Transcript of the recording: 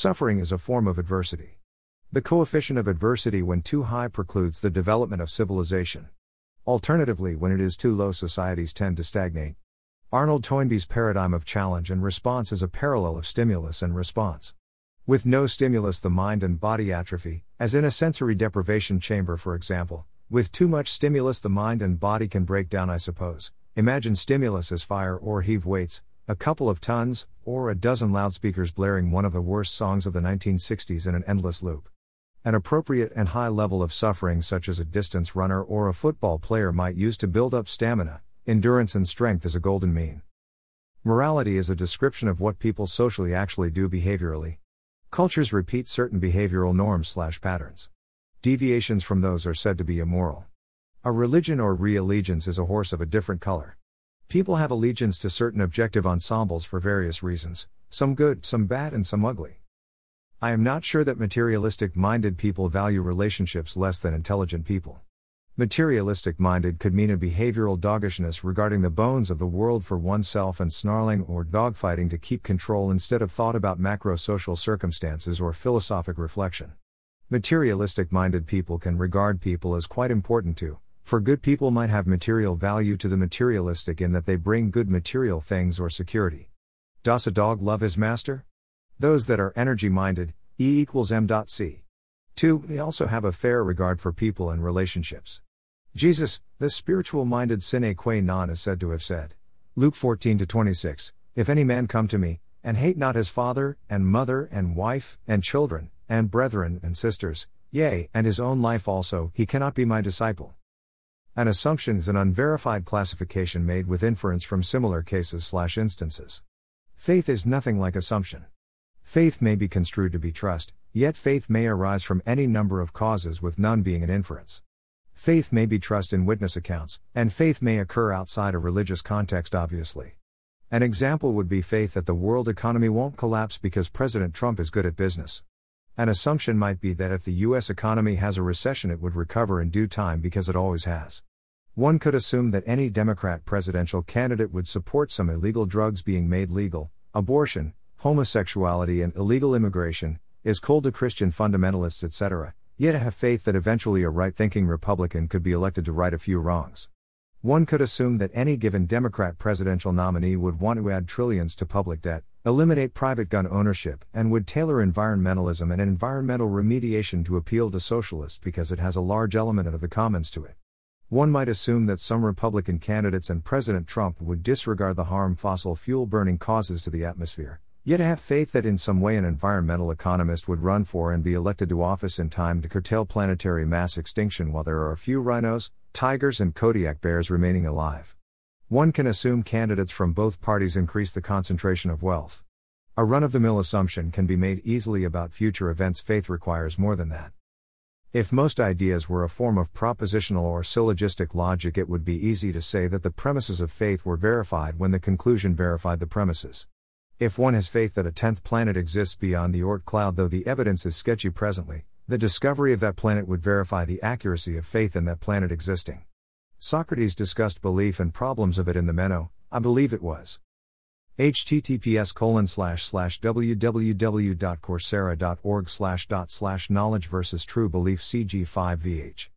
Suffering is a form of adversity. The coefficient of adversity when too high precludes the development of civilization. Alternatively, when it is too low, societies tend to stagnate. Arnold Toynbee's paradigm of challenge and response is a parallel of stimulus and response. With no stimulus, the mind and body atrophy, as in a sensory deprivation chamber, for example. With too much stimulus, the mind and body can break down, I suppose. Imagine stimulus as fire or heave weights, a couple of tons, or a dozen loudspeakers blaring one of the worst songs of the 1960s in an endless loop. An appropriate and high level of suffering, such as a distance runner or a football player might use to build up stamina, Endurance and strength is a golden mean. Morality is a description of what people socially actually do behaviorally. Cultures repeat certain behavioral norms slash patterns. Deviations from those are said to be immoral. A religion or re-allegiance is a horse of a different color. People have allegiance to certain objective ensembles for various reasons, some good, some bad, and some ugly. I am not sure that materialistic minded people value relationships less than intelligent people. Materialistic minded could mean a behavioral doggishness regarding the bones of the world for oneself and snarling or dogfighting to keep control instead of thought about macro social circumstances or philosophic reflection. Materialistic minded people can regard people as quite important too, for good people might have material value to the materialistic in that they bring good material things or security. Does a dog love his master? Those that are energy minded, E equals m.c. 2. They also have a fair regard for people and relationships. Jesus, the spiritual minded sine qua non, is said to have said. Luke 14 26 If any man come to me, and hate not his father, and mother, and wife, and children, and brethren, and sisters, yea, and his own life also, he cannot be my disciple. An assumption is an unverified classification made with inference from similar cases slash instances. Faith is nothing like assumption. Faith may be construed to be trust, yet faith may arise from any number of causes with none being an inference. Faith may be trust in witness accounts, and faith may occur outside a religious context, obviously. An example would be faith that the world economy won't collapse because President Trump is good at business. An assumption might be that if the US economy has a recession, it would recover in due time because it always has. One could assume that any Democrat presidential candidate would support some illegal drugs being made legal, abortion, homosexuality, and illegal immigration, is cold to Christian fundamentalists, etc., Yet have faith that eventually a right thinking Republican could be elected to right a few wrongs. One could assume that any given Democrat presidential nominee would want to add trillions to public debt, eliminate private gun ownership, and would tailor environmentalism and environmental remediation to appeal to socialists because it has a large element of the commons to it. One might assume that some Republican candidates and President Trump would disregard the harm fossil fuel burning causes to the atmosphere, Yet have faith that in some way an environmental economist would run for and be elected to office in time to curtail planetary mass extinction while there are a few rhinos, tigers, and Kodiak bears remaining alive. One can assume candidates from both parties increase the concentration of wealth. A run of the mill assumption can be made easily about future events, faith requires more than that. If most ideas were a form of propositional or syllogistic logic, it would be easy to say that the premises of faith were verified when the conclusion verified the premises. If one has faith that a tenth planet exists beyond the Oort cloud, though the evidence is sketchy presently, the discovery of that planet would verify the accuracy of faith in that planet existing. Socrates discussed belief and problems of it in the Meno, I believe it was. Https colon slash slash www.coursera.org slash dot slash knowledge versus true belief cg5vh